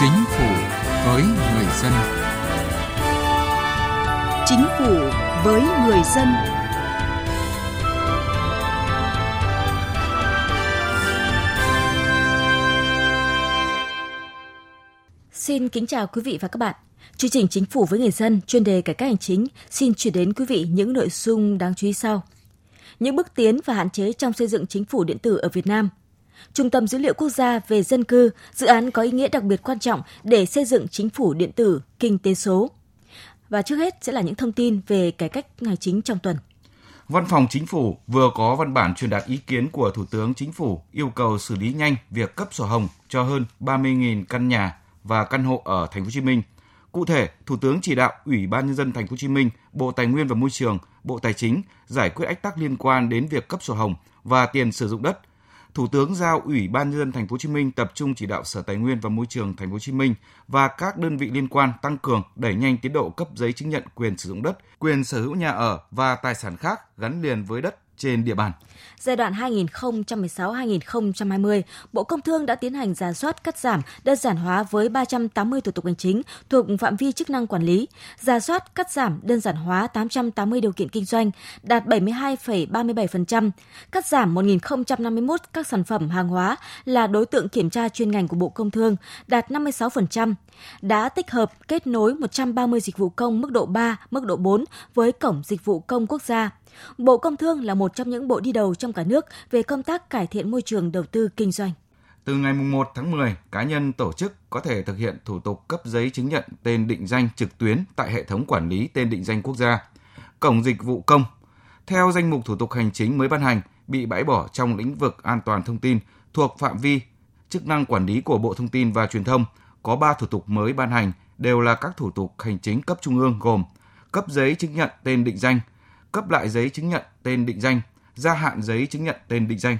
Chính phủ với người dân. Chính phủ với người dân. Xin kính chào quý vị và các bạn. Chương trình Chính phủ với người dân chuyên đề cải cách hành chính xin chuyển đến quý vị những nội dung đáng chú ý sau. Những bước tiến và hạn chế trong xây dựng chính phủ điện tử ở Việt Nam – Trung tâm Dữ liệu Quốc gia về dân cư, dự án có ý nghĩa đặc biệt quan trọng để xây dựng chính phủ điện tử, kinh tế số. Và trước hết sẽ là những thông tin về cải cách hành chính trong tuần. Văn phòng Chính phủ vừa có văn bản truyền đạt ý kiến của Thủ tướng Chính phủ yêu cầu xử lý nhanh việc cấp sổ hồng cho hơn 30.000 căn nhà và căn hộ ở Thành phố Hồ Chí Minh. Cụ thể, Thủ tướng chỉ đạo Ủy ban nhân dân Thành phố Hồ Chí Minh, Bộ Tài nguyên và Môi trường, Bộ Tài chính giải quyết ách tắc liên quan đến việc cấp sổ hồng và tiền sử dụng đất Thủ tướng giao Ủy ban nhân dân thành phố Hồ Chí Minh tập trung chỉ đạo Sở Tài nguyên và Môi trường thành phố Hồ Chí Minh và các đơn vị liên quan tăng cường đẩy nhanh tiến độ cấp giấy chứng nhận quyền sử dụng đất, quyền sở hữu nhà ở và tài sản khác gắn liền với đất trên địa bàn. Giai đoạn 2016-2020, Bộ Công Thương đã tiến hành giả soát cắt giảm, đơn giản hóa với 380 thủ tục hành chính thuộc phạm vi chức năng quản lý, giả soát cắt giảm, đơn giản hóa 880 điều kiện kinh doanh, đạt 72,37%, cắt giảm 1.051 các sản phẩm hàng hóa là đối tượng kiểm tra chuyên ngành của Bộ Công Thương, đạt 56%, đã tích hợp kết nối 130 dịch vụ công mức độ 3, mức độ 4 với Cổng Dịch vụ Công Quốc gia Bộ Công Thương là một trong những bộ đi đầu trong cả nước về công tác cải thiện môi trường đầu tư kinh doanh. Từ ngày 1 tháng 10, cá nhân tổ chức có thể thực hiện thủ tục cấp giấy chứng nhận tên định danh trực tuyến tại hệ thống quản lý tên định danh quốc gia, cổng dịch vụ công. Theo danh mục thủ tục hành chính mới ban hành, bị bãi bỏ trong lĩnh vực an toàn thông tin thuộc phạm vi chức năng quản lý của Bộ Thông tin và Truyền thông, có 3 thủ tục mới ban hành đều là các thủ tục hành chính cấp trung ương gồm cấp giấy chứng nhận tên định danh, cấp lại giấy chứng nhận tên định danh, gia hạn giấy chứng nhận tên định danh.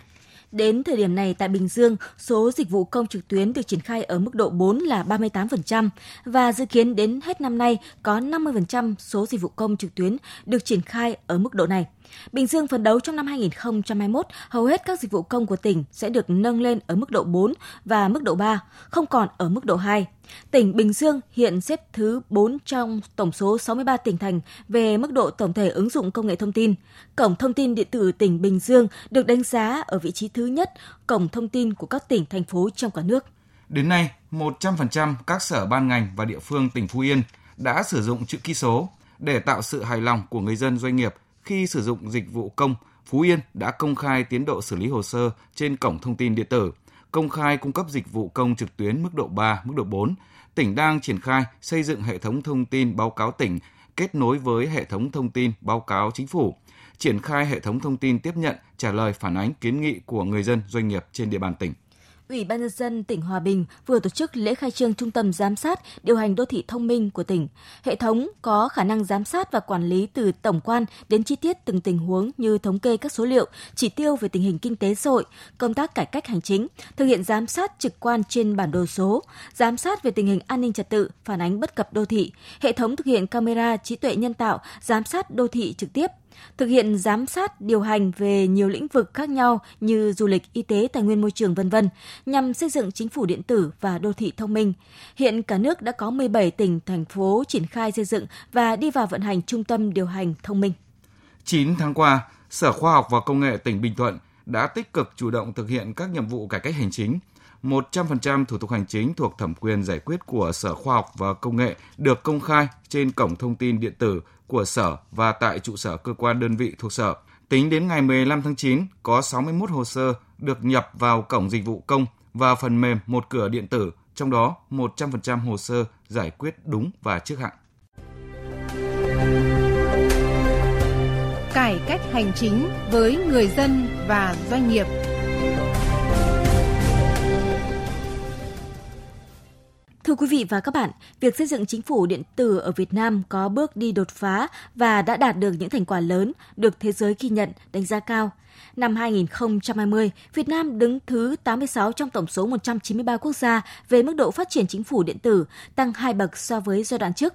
Đến thời điểm này tại Bình Dương, số dịch vụ công trực tuyến được triển khai ở mức độ 4 là 38% và dự kiến đến hết năm nay có 50% số dịch vụ công trực tuyến được triển khai ở mức độ này. Bình Dương phấn đấu trong năm 2021, hầu hết các dịch vụ công của tỉnh sẽ được nâng lên ở mức độ 4 và mức độ 3, không còn ở mức độ 2. Tỉnh Bình Dương hiện xếp thứ 4 trong tổng số 63 tỉnh thành về mức độ tổng thể ứng dụng công nghệ thông tin. Cổng thông tin điện tử tỉnh Bình Dương được đánh giá ở vị trí thứ nhất cổng thông tin của các tỉnh, thành phố trong cả nước. Đến nay, 100% các sở ban ngành và địa phương tỉnh Phú Yên đã sử dụng chữ ký số để tạo sự hài lòng của người dân doanh nghiệp khi sử dụng dịch vụ công. Phú Yên đã công khai tiến độ xử lý hồ sơ trên cổng thông tin điện tử công khai cung cấp dịch vụ công trực tuyến mức độ 3, mức độ 4. Tỉnh đang triển khai xây dựng hệ thống thông tin báo cáo tỉnh kết nối với hệ thống thông tin báo cáo chính phủ, triển khai hệ thống thông tin tiếp nhận, trả lời phản ánh kiến nghị của người dân doanh nghiệp trên địa bàn tỉnh. Ủy ban nhân dân tỉnh Hòa Bình vừa tổ chức lễ khai trương trung tâm giám sát điều hành đô thị thông minh của tỉnh. Hệ thống có khả năng giám sát và quản lý từ tổng quan đến chi tiết từng tình huống như thống kê các số liệu, chỉ tiêu về tình hình kinh tế xã hội, công tác cải cách hành chính, thực hiện giám sát trực quan trên bản đồ số, giám sát về tình hình an ninh trật tự, phản ánh bất cập đô thị, hệ thống thực hiện camera trí tuệ nhân tạo, giám sát đô thị trực tiếp, thực hiện giám sát điều hành về nhiều lĩnh vực khác nhau như du lịch, y tế, tài nguyên môi trường vân vân nhằm xây dựng chính phủ điện tử và đô thị thông minh. Hiện cả nước đã có 17 tỉnh thành phố triển khai xây dựng và đi vào vận hành trung tâm điều hành thông minh. 9 tháng qua, Sở Khoa học và Công nghệ tỉnh Bình Thuận đã tích cực chủ động thực hiện các nhiệm vụ cải cách hành chính. 100% thủ tục hành chính thuộc thẩm quyền giải quyết của Sở Khoa học và Công nghệ được công khai trên cổng thông tin điện tử của Sở và tại trụ sở cơ quan đơn vị thuộc Sở. Tính đến ngày 15 tháng 9, có 61 hồ sơ được nhập vào cổng dịch vụ công và phần mềm một cửa điện tử, trong đó 100% hồ sơ giải quyết đúng và trước hạn. Cải cách hành chính với người dân và doanh nghiệp. Thưa quý vị và các bạn, việc xây dựng chính phủ điện tử ở Việt Nam có bước đi đột phá và đã đạt được những thành quả lớn được thế giới ghi nhận, đánh giá cao. Năm 2020, Việt Nam đứng thứ 86 trong tổng số 193 quốc gia về mức độ phát triển chính phủ điện tử, tăng hai bậc so với giai đoạn trước.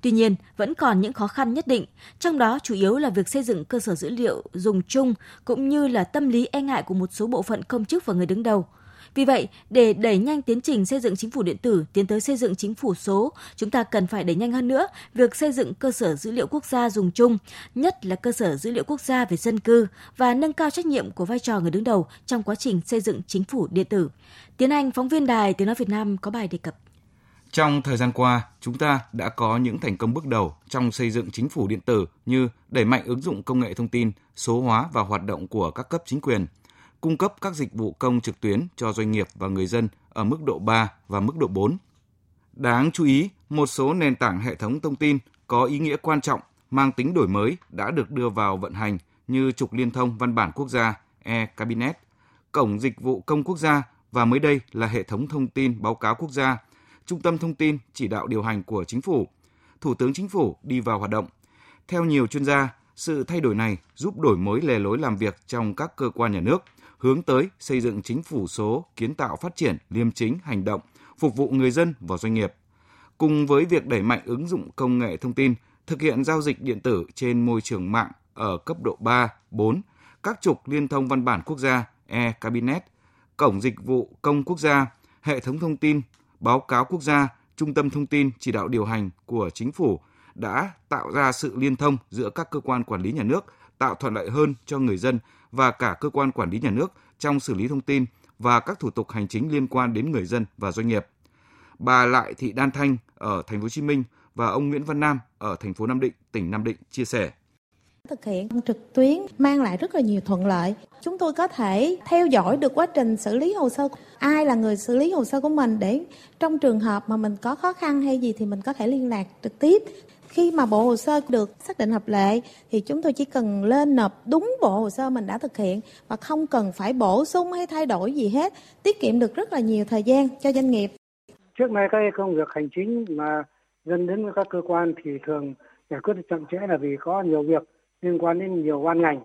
Tuy nhiên, vẫn còn những khó khăn nhất định, trong đó chủ yếu là việc xây dựng cơ sở dữ liệu dùng chung cũng như là tâm lý e ngại của một số bộ phận công chức và người đứng đầu – vì vậy, để đẩy nhanh tiến trình xây dựng chính phủ điện tử tiến tới xây dựng chính phủ số, chúng ta cần phải đẩy nhanh hơn nữa việc xây dựng cơ sở dữ liệu quốc gia dùng chung, nhất là cơ sở dữ liệu quốc gia về dân cư và nâng cao trách nhiệm của vai trò người đứng đầu trong quá trình xây dựng chính phủ điện tử. Tiến Anh, phóng viên Đài Tiếng Nói Việt Nam có bài đề cập. Trong thời gian qua, chúng ta đã có những thành công bước đầu trong xây dựng chính phủ điện tử như đẩy mạnh ứng dụng công nghệ thông tin, số hóa và hoạt động của các cấp chính quyền, cung cấp các dịch vụ công trực tuyến cho doanh nghiệp và người dân ở mức độ 3 và mức độ 4. Đáng chú ý, một số nền tảng hệ thống thông tin có ý nghĩa quan trọng mang tính đổi mới đã được đưa vào vận hành như trục liên thông văn bản quốc gia e-cabinet, cổng dịch vụ công quốc gia và mới đây là hệ thống thông tin báo cáo quốc gia Trung tâm Thông tin chỉ đạo điều hành của Chính phủ, Thủ tướng Chính phủ đi vào hoạt động. Theo nhiều chuyên gia, sự thay đổi này giúp đổi mới lề lối làm việc trong các cơ quan nhà nước, hướng tới xây dựng chính phủ số, kiến tạo phát triển, liêm chính, hành động, phục vụ người dân và doanh nghiệp. Cùng với việc đẩy mạnh ứng dụng công nghệ thông tin, thực hiện giao dịch điện tử trên môi trường mạng ở cấp độ 3, 4, các trục liên thông văn bản quốc gia, e-cabinet, cổng dịch vụ công quốc gia, hệ thống thông tin báo cáo quốc gia, trung tâm thông tin chỉ đạo điều hành của chính phủ đã tạo ra sự liên thông giữa các cơ quan quản lý nhà nước, tạo thuận lợi hơn cho người dân và cả cơ quan quản lý nhà nước trong xử lý thông tin và các thủ tục hành chính liên quan đến người dân và doanh nghiệp. Bà Lại Thị Đan Thanh ở thành phố Hồ Chí Minh và ông Nguyễn Văn Nam ở thành phố Nam Định, tỉnh Nam Định chia sẻ. Thực hiện trực tuyến mang lại rất là nhiều thuận lợi. Chúng tôi có thể theo dõi được quá trình xử lý hồ sơ ai là người xử lý hồ sơ của mình để trong trường hợp mà mình có khó khăn hay gì thì mình có thể liên lạc trực tiếp khi mà bộ hồ sơ được xác định hợp lệ thì chúng tôi chỉ cần lên nộp đúng bộ hồ sơ mình đã thực hiện và không cần phải bổ sung hay thay đổi gì hết tiết kiệm được rất là nhiều thời gian cho doanh nghiệp. Trước nay các công việc hành chính mà dân đến với các cơ quan thì thường giải quyết chậm trễ là vì có nhiều việc liên quan đến nhiều ban ngành.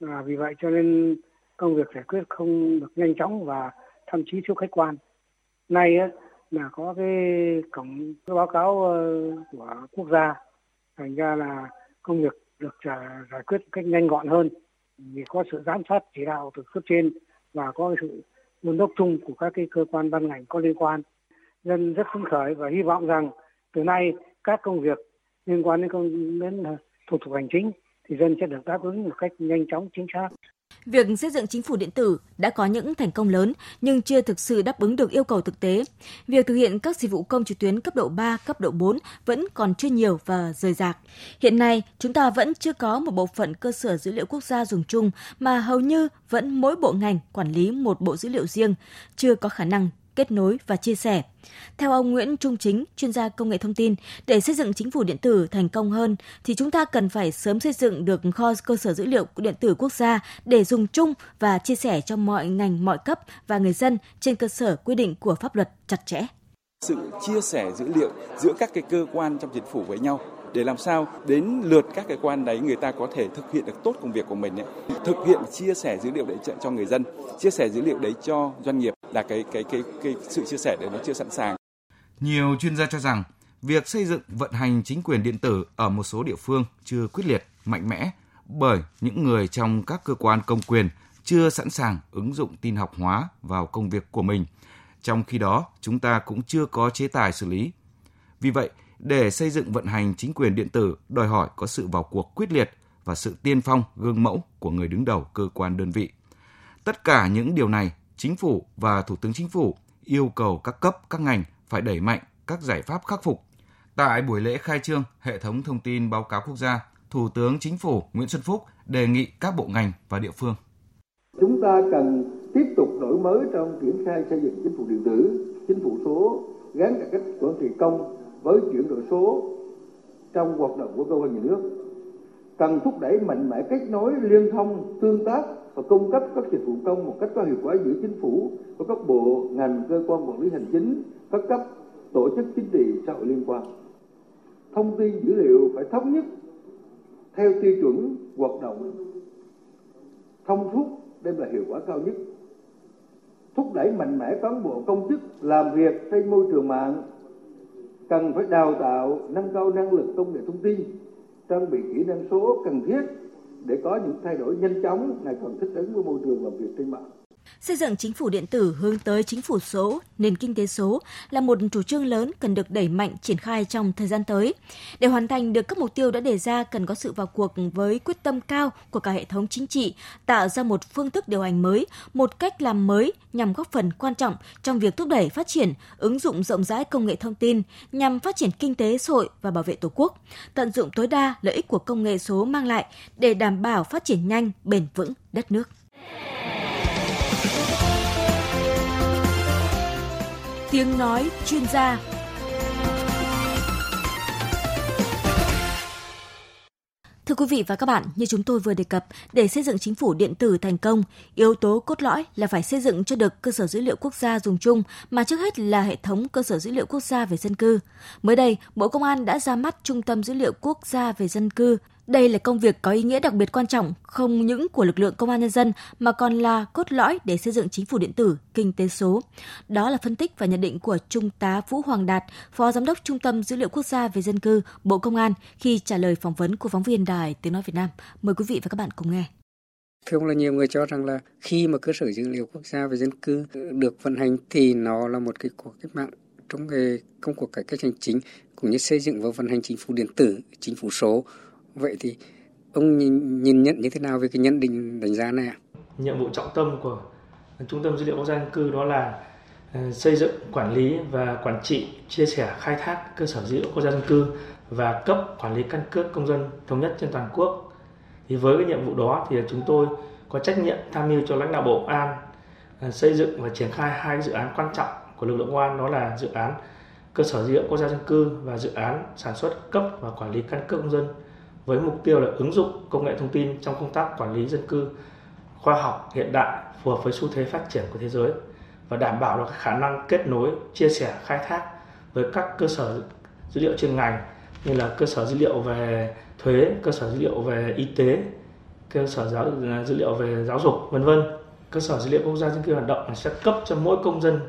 Và vì vậy cho nên công việc giải quyết không được nhanh chóng và thậm chí thiếu khách quan. Nay ấy, là có cái cổng cái báo cáo ờ, của quốc gia, thành ra là công việc được giải quyết cách nhanh gọn hơn vì có sự giám sát chỉ đạo từ cấp trên và có sự đôn đốc chung của các cái cơ quan ban ngành có liên quan dân rất phấn khởi và hy vọng rằng từ nay các công việc liên quan đến công, đến thủ tục hành chính thì dân sẽ được đáp ứng một cách nhanh chóng, chính xác. Việc xây dựng chính phủ điện tử đã có những thành công lớn nhưng chưa thực sự đáp ứng được yêu cầu thực tế. Việc thực hiện các dịch vụ công trực tuyến cấp độ 3, cấp độ 4 vẫn còn chưa nhiều và rời rạc. Hiện nay, chúng ta vẫn chưa có một bộ phận cơ sở dữ liệu quốc gia dùng chung mà hầu như vẫn mỗi bộ ngành quản lý một bộ dữ liệu riêng, chưa có khả năng kết nối và chia sẻ. Theo ông Nguyễn Trung Chính, chuyên gia công nghệ thông tin, để xây dựng chính phủ điện tử thành công hơn thì chúng ta cần phải sớm xây dựng được kho cơ sở dữ liệu điện tử quốc gia để dùng chung và chia sẻ cho mọi ngành, mọi cấp và người dân trên cơ sở quy định của pháp luật chặt chẽ. Sự chia sẻ dữ liệu giữa các cái cơ quan trong chính phủ với nhau để làm sao đến lượt các cơ quan đấy người ta có thể thực hiện được tốt công việc của mình ấy. thực hiện chia sẻ dữ liệu đấy cho người dân, chia sẻ dữ liệu đấy cho doanh nghiệp là cái cái cái cái sự chia sẻ đấy nó chưa sẵn sàng. Nhiều chuyên gia cho rằng việc xây dựng, vận hành chính quyền điện tử ở một số địa phương chưa quyết liệt, mạnh mẽ bởi những người trong các cơ quan công quyền chưa sẵn sàng ứng dụng tin học hóa vào công việc của mình. Trong khi đó, chúng ta cũng chưa có chế tài xử lý. Vì vậy để xây dựng vận hành chính quyền điện tử đòi hỏi có sự vào cuộc quyết liệt và sự tiên phong gương mẫu của người đứng đầu cơ quan đơn vị. Tất cả những điều này, chính phủ và thủ tướng chính phủ yêu cầu các cấp các ngành phải đẩy mạnh các giải pháp khắc phục. Tại buổi lễ khai trương hệ thống thông tin báo cáo quốc gia, Thủ tướng Chính phủ Nguyễn Xuân Phúc đề nghị các bộ ngành và địa phương. Chúng ta cần tiếp tục đổi mới trong triển khai xây dựng chính phủ điện tử, chính phủ số gắn cải cách quản trị công với chuyển đổi số trong hoạt động của cơ quan nhà nước. Cần thúc đẩy mạnh mẽ kết nối, liên thông, tương tác và cung cấp các dịch vụ công một cách có hiệu quả giữa chính phủ và các bộ ngành, cơ quan quản lý hành chính, các cấp, tổ chức chính trị, xã hội liên quan. Thông tin dữ liệu phải thống nhất theo tiêu chuẩn hoạt động, thông suốt, đem lại hiệu quả cao nhất. Thúc đẩy mạnh mẽ cán bộ, công chức làm việc trên môi trường mạng cần phải đào tạo, nâng cao năng lực công nghệ thông tin, trang bị kỹ năng số cần thiết để có những thay đổi nhanh chóng, ngày càng thích ứng với môi trường làm việc trên mạng. Xây dựng chính phủ điện tử hướng tới chính phủ số, nền kinh tế số là một chủ trương lớn cần được đẩy mạnh triển khai trong thời gian tới. Để hoàn thành được các mục tiêu đã đề ra cần có sự vào cuộc với quyết tâm cao của cả hệ thống chính trị, tạo ra một phương thức điều hành mới, một cách làm mới nhằm góp phần quan trọng trong việc thúc đẩy phát triển, ứng dụng rộng rãi công nghệ thông tin nhằm phát triển kinh tế xã hội và bảo vệ Tổ quốc, tận dụng tối đa lợi ích của công nghệ số mang lại để đảm bảo phát triển nhanh, bền vững đất nước. Tiếng nói chuyên gia Thưa quý vị và các bạn, như chúng tôi vừa đề cập, để xây dựng chính phủ điện tử thành công, yếu tố cốt lõi là phải xây dựng cho được cơ sở dữ liệu quốc gia dùng chung, mà trước hết là hệ thống cơ sở dữ liệu quốc gia về dân cư. Mới đây, Bộ Công an đã ra mắt Trung tâm Dữ liệu Quốc gia về dân cư đây là công việc có ý nghĩa đặc biệt quan trọng không những của lực lượng công an nhân dân mà còn là cốt lõi để xây dựng chính phủ điện tử, kinh tế số. Đó là phân tích và nhận định của Trung tá Vũ Hoàng Đạt, Phó Giám đốc Trung tâm Dữ liệu Quốc gia về dân cư, Bộ Công an khi trả lời phỏng vấn của phóng viên Đài Tiếng Nói Việt Nam. Mời quý vị và các bạn cùng nghe. Thưa ông là nhiều người cho rằng là khi mà cơ sở dữ liệu quốc gia về dân cư được vận hành thì nó là một cái cuộc cách mạng trong cái công cuộc cải cách hành chính cũng như xây dựng và vận hành chính phủ điện tử, chính phủ số Vậy thì ông nhìn, nhìn nhận như thế nào về cái nhận định đánh giá này ạ? Nhiệm vụ trọng tâm của Trung tâm Dữ liệu Quốc gia dân cư đó là ờ, xây dựng, quản lý và quản trị, chia sẻ, khai thác cơ sở dữ liệu quốc gia dân cư và cấp quản lý căn cước công dân thống nhất trên toàn quốc. Thì với cái nhiệm vụ đó thì chúng tôi có trách nhiệm tham mưu cho lãnh đạo Bộ An ờ, xây dựng và triển khai hai dự án quan trọng của lực lượng công an đó là dự án cơ sở dữ liệu quốc gia dân cư và dự án sản xuất cấp và quản lý căn cước công dân với mục tiêu là ứng dụng công nghệ thông tin trong công tác quản lý dân cư khoa học hiện đại phù hợp với xu thế phát triển của thế giới và đảm bảo được khả năng kết nối, chia sẻ, khai thác với các cơ sở dữ liệu chuyên ngành như là cơ sở dữ liệu về thuế, cơ sở dữ liệu về y tế, cơ sở giáo à, dữ liệu về giáo dục vân vân. Cơ sở dữ liệu quốc gia dân cư hoạt động sẽ cấp cho mỗi công dân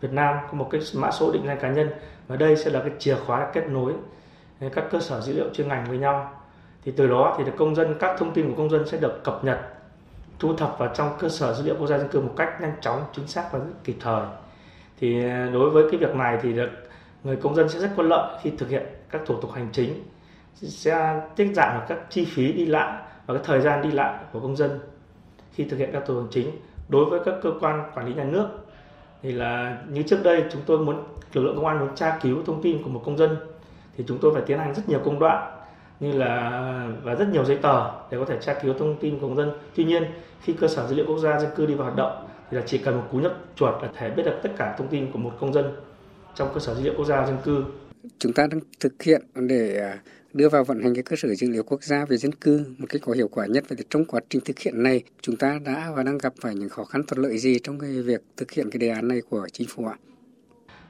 Việt Nam có một cái mã số định danh cá nhân và đây sẽ là cái chìa khóa kết nối các cơ sở dữ liệu chuyên ngành với nhau thì từ đó thì công dân, các thông tin của công dân sẽ được cập nhật, thu thập vào trong cơ sở dữ liệu quốc gia dân cư một cách nhanh chóng, chính xác và rất kịp thời. Thì ờ, đối với cái việc này thì được, người công dân sẽ rất có lợi khi thực hiện các thủ tục hành chính, sẽ tiết giảm được các chi phí đi lại và cái thời gian đi lại của công dân khi thực hiện các thủ tục hành chính. Đối với các cơ quan quản lý nhà nước thì là như trước đây chúng tôi muốn, lực lượng công an muốn tra cứu thông tin của một công dân thì chúng tôi phải tiến hành rất nhiều công đoạn như là và rất nhiều giấy tờ để có thể tra cứu thông tin của công dân. Tuy nhiên khi cơ sở dữ liệu quốc gia dân cư đi vào hoạt động thì là chỉ cần một cú nhấp chuột là thể biết được tất cả thông tin của một công dân trong cơ sở dữ liệu quốc gia dân cư. Chúng ta đang thực hiện để à, đưa vào vận hành cái cơ sở dữ liệu quốc gia về dân cư một cách có hiệu quả nhất. Vậy thì trong quá trình thực hiện này, chúng ta đã và đang gặp phải những khó khăn thuận lợi gì trong cái việc thực hiện cái đề án này của chính phủ ạ?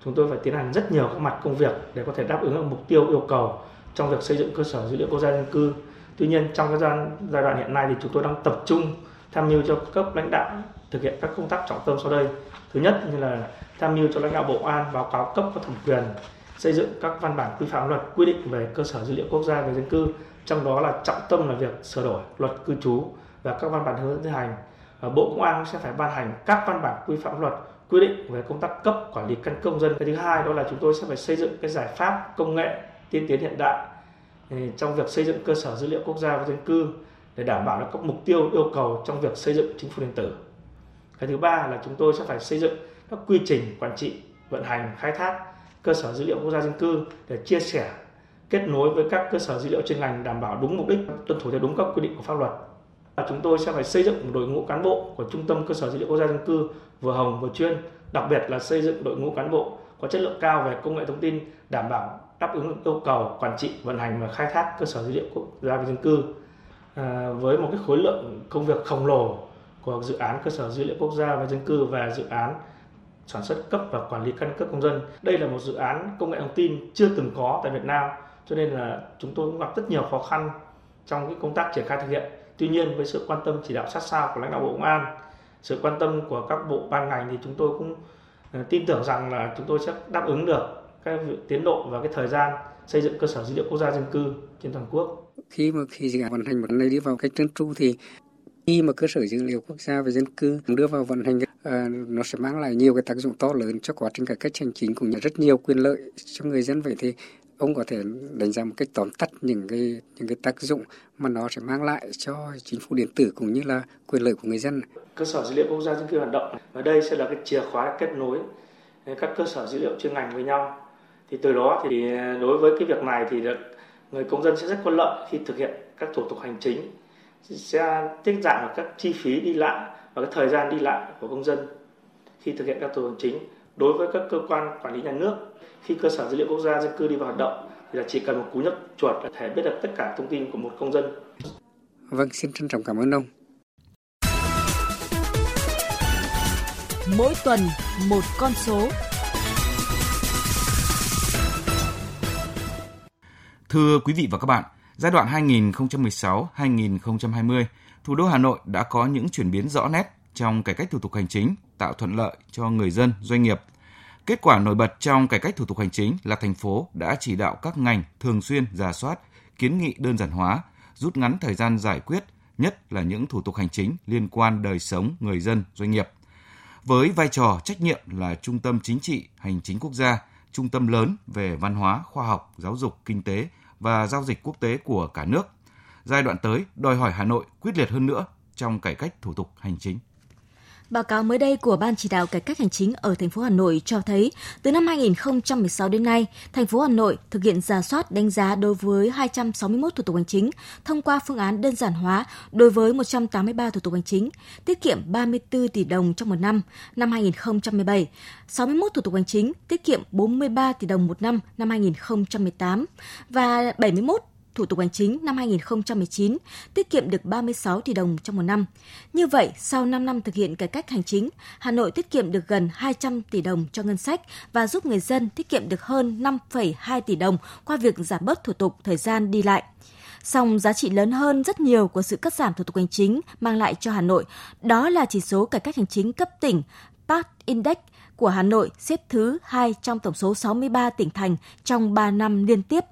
Chúng tôi phải tiến hành rất nhiều các mặt công việc để có thể đáp ứng được mục tiêu yêu cầu trong việc xây dựng cơ sở dữ liệu quốc gia dân cư. Tuy nhiên trong cái giai, giai đoạn hiện nay thì chúng tôi đang tập trung tham mưu cho cấp lãnh đạo thực hiện các công tác trọng tâm sau đây. Thứ nhất như là tham mưu cho lãnh đạo Bộ An báo cáo cấp có thẩm quyền xây dựng các văn bản quy phạm luật quy định về cơ sở dữ liệu quốc gia về dân cư, trong đó là trọng tâm là việc sửa đổi luật cư trú và các văn bản hướng dẫn thi hành. Bộ Công an sẽ phải ban hành các văn bản quy phạm luật quy định về công tác cấp quản lý căn cước công dân. Cái thứ hai đó là chúng tôi sẽ phải xây dựng cái giải pháp công nghệ tiên tiến hiện đại trong việc xây dựng cơ sở dữ liệu quốc gia về dân cư để đảm bảo được các mục tiêu yêu cầu trong việc xây dựng chính phủ điện tử. Cái thứ ba là chúng tôi sẽ phải xây dựng các quy trình quản trị, vận hành, khai thác cơ sở dữ liệu quốc gia dân cư để chia sẻ, kết nối với các cơ sở dữ liệu chuyên ngành đảm bảo đúng mục đích, tuân thủ theo đúng các quy định của pháp luật. Và chúng tôi sẽ phải xây dựng một đội ngũ cán bộ của Trung tâm cơ sở dữ liệu quốc gia dân cư vừa hồng vừa chuyên, đặc biệt là xây dựng đội ngũ cán bộ có chất lượng cao về công nghệ thông tin đảm bảo đáp ứng yêu cầu quản trị, vận hành và khai thác cơ sở dữ liệu quốc gia về dân cư à, với một cái khối lượng công việc khổng lồ của dự án cơ sở dữ liệu quốc gia về dân cư và dự án sản xuất cấp và quản lý căn cước công dân. Đây là một dự án công nghệ thông tin chưa từng có tại Việt Nam, cho nên là chúng tôi cũng gặp rất nhiều khó khăn trong cái công tác triển khai thực hiện. Tuy nhiên với sự quan tâm chỉ đạo sát sao của lãnh đạo Bộ Công an, sự quan tâm của các bộ ban ngành thì chúng tôi cũng à, tin tưởng rằng là chúng tôi sẽ đáp ứng được cái tiến độ và cái thời gian xây dựng cơ sở dữ liệu quốc gia dân cư trên toàn quốc. Khi mà khi dự án vận hành một này đi vào cách trơn tru thì khi mà cơ sở dữ liệu quốc gia về dân cư đưa vào vận hành nó sẽ mang lại nhiều cái tác dụng to lớn cho quá trình cải cách hành chính cũng như rất nhiều quyền lợi cho người dân vậy thì ông có thể đánh giá một cách tóm tắt những cái những cái tác dụng mà nó sẽ mang lại cho chính phủ điện tử cũng như là quyền lợi của người dân. Cơ sở dữ liệu quốc gia dân cư hoạt động và đây sẽ là cái chìa khóa kết nối các cơ sở dữ liệu chuyên ngành với nhau. Thì từ đó thì đối với cái việc này thì người công dân sẽ rất có lợi khi thực hiện các thủ tục hành chính sẽ tiết giảm các chi phí đi lại và cái thời gian đi lại của công dân khi thực hiện các thủ tục hành chính đối với các cơ quan quản lý nhà nước khi cơ sở dữ liệu quốc gia dân cư đi vào hoạt động thì là chỉ cần một cú nhấp chuột là thể biết được tất cả thông tin của một công dân. Vâng, xin trân trọng cảm ơn ông. Mỗi tuần một con số. Thưa quý vị và các bạn, giai đoạn 2016-2020, thủ đô Hà Nội đã có những chuyển biến rõ nét trong cải cách thủ tục hành chính, tạo thuận lợi cho người dân, doanh nghiệp – Kết quả nổi bật trong cải cách thủ tục hành chính là thành phố đã chỉ đạo các ngành thường xuyên giả soát, kiến nghị đơn giản hóa, rút ngắn thời gian giải quyết, nhất là những thủ tục hành chính liên quan đời sống người dân, doanh nghiệp. Với vai trò trách nhiệm là trung tâm chính trị, hành chính quốc gia, trung tâm lớn về văn hóa, khoa học, giáo dục, kinh tế và giao dịch quốc tế của cả nước. Giai đoạn tới, đòi hỏi Hà Nội quyết liệt hơn nữa trong cải cách thủ tục hành chính. Báo cáo mới đây của Ban chỉ đạo cải cách hành chính ở thành phố Hà Nội cho thấy, từ năm 2016 đến nay, thành phố Hà Nội thực hiện giả soát đánh giá đối với 261 thủ tục hành chính, thông qua phương án đơn giản hóa đối với 183 thủ tục hành chính, tiết kiệm 34 tỷ đồng trong một năm, năm 2017, 61 thủ tục hành chính, tiết kiệm 43 tỷ đồng một năm, năm 2018 và 71 thủ tục hành chính năm 2019 tiết kiệm được 36 tỷ đồng trong một năm. Như vậy, sau 5 năm thực hiện cải cách hành chính, Hà Nội tiết kiệm được gần 200 tỷ đồng cho ngân sách và giúp người dân tiết kiệm được hơn 5,2 tỷ đồng qua việc giảm bớt thủ tục thời gian đi lại. Song giá trị lớn hơn rất nhiều của sự cắt giảm thủ tục hành chính mang lại cho Hà Nội, đó là chỉ số cải cách hành chính cấp tỉnh PAT Index của Hà Nội xếp thứ 2 trong tổng số 63 tỉnh thành trong 3 năm liên tiếp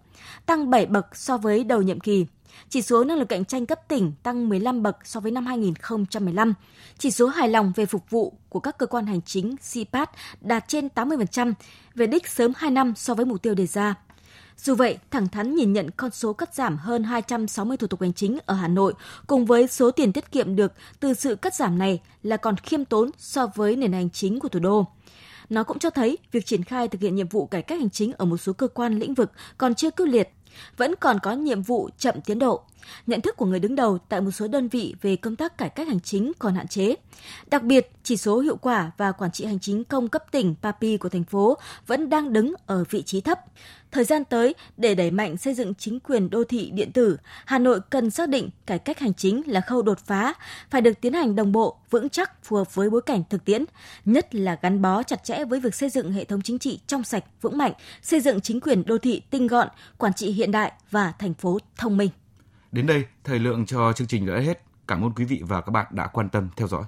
tăng 7 bậc so với đầu nhiệm kỳ. Chỉ số năng lực cạnh tranh cấp tỉnh tăng 15 bậc so với năm 2015. Chỉ số hài lòng về phục vụ của các cơ quan hành chính CPAT đạt trên 80%, về đích sớm 2 năm so với mục tiêu đề ra. Dù vậy, thẳng thắn nhìn nhận con số cắt giảm hơn 260 thủ tục hành chính ở Hà Nội cùng với số tiền tiết kiệm được từ sự cắt giảm này là còn khiêm tốn so với nền hành chính của thủ đô. Nó cũng cho thấy việc triển khai thực hiện nhiệm vụ cải cách hành chính ở một số cơ quan lĩnh vực còn chưa quyết liệt, vẫn còn có nhiệm vụ chậm tiến độ. Nhận thức của người đứng đầu tại một số đơn vị về công tác cải cách hành chính còn hạn chế. Đặc biệt, chỉ số hiệu quả và quản trị hành chính công cấp tỉnh PAPI của thành phố vẫn đang đứng ở vị trí thấp. Thời gian tới, để đẩy mạnh xây dựng chính quyền đô thị điện tử, Hà Nội cần xác định cải cách hành chính là khâu đột phá, phải được tiến hành đồng bộ, vững chắc, phù hợp với bối cảnh thực tiễn, nhất là gắn bó chặt chẽ với việc xây dựng hệ thống chính trị trong sạch, vững mạnh, xây dựng chính quyền đô thị tinh gọn, quản trị hiện đại và thành phố thông minh. Đến đây, thời lượng cho chương trình đã hết. Cảm ơn quý vị và các bạn đã quan tâm theo dõi.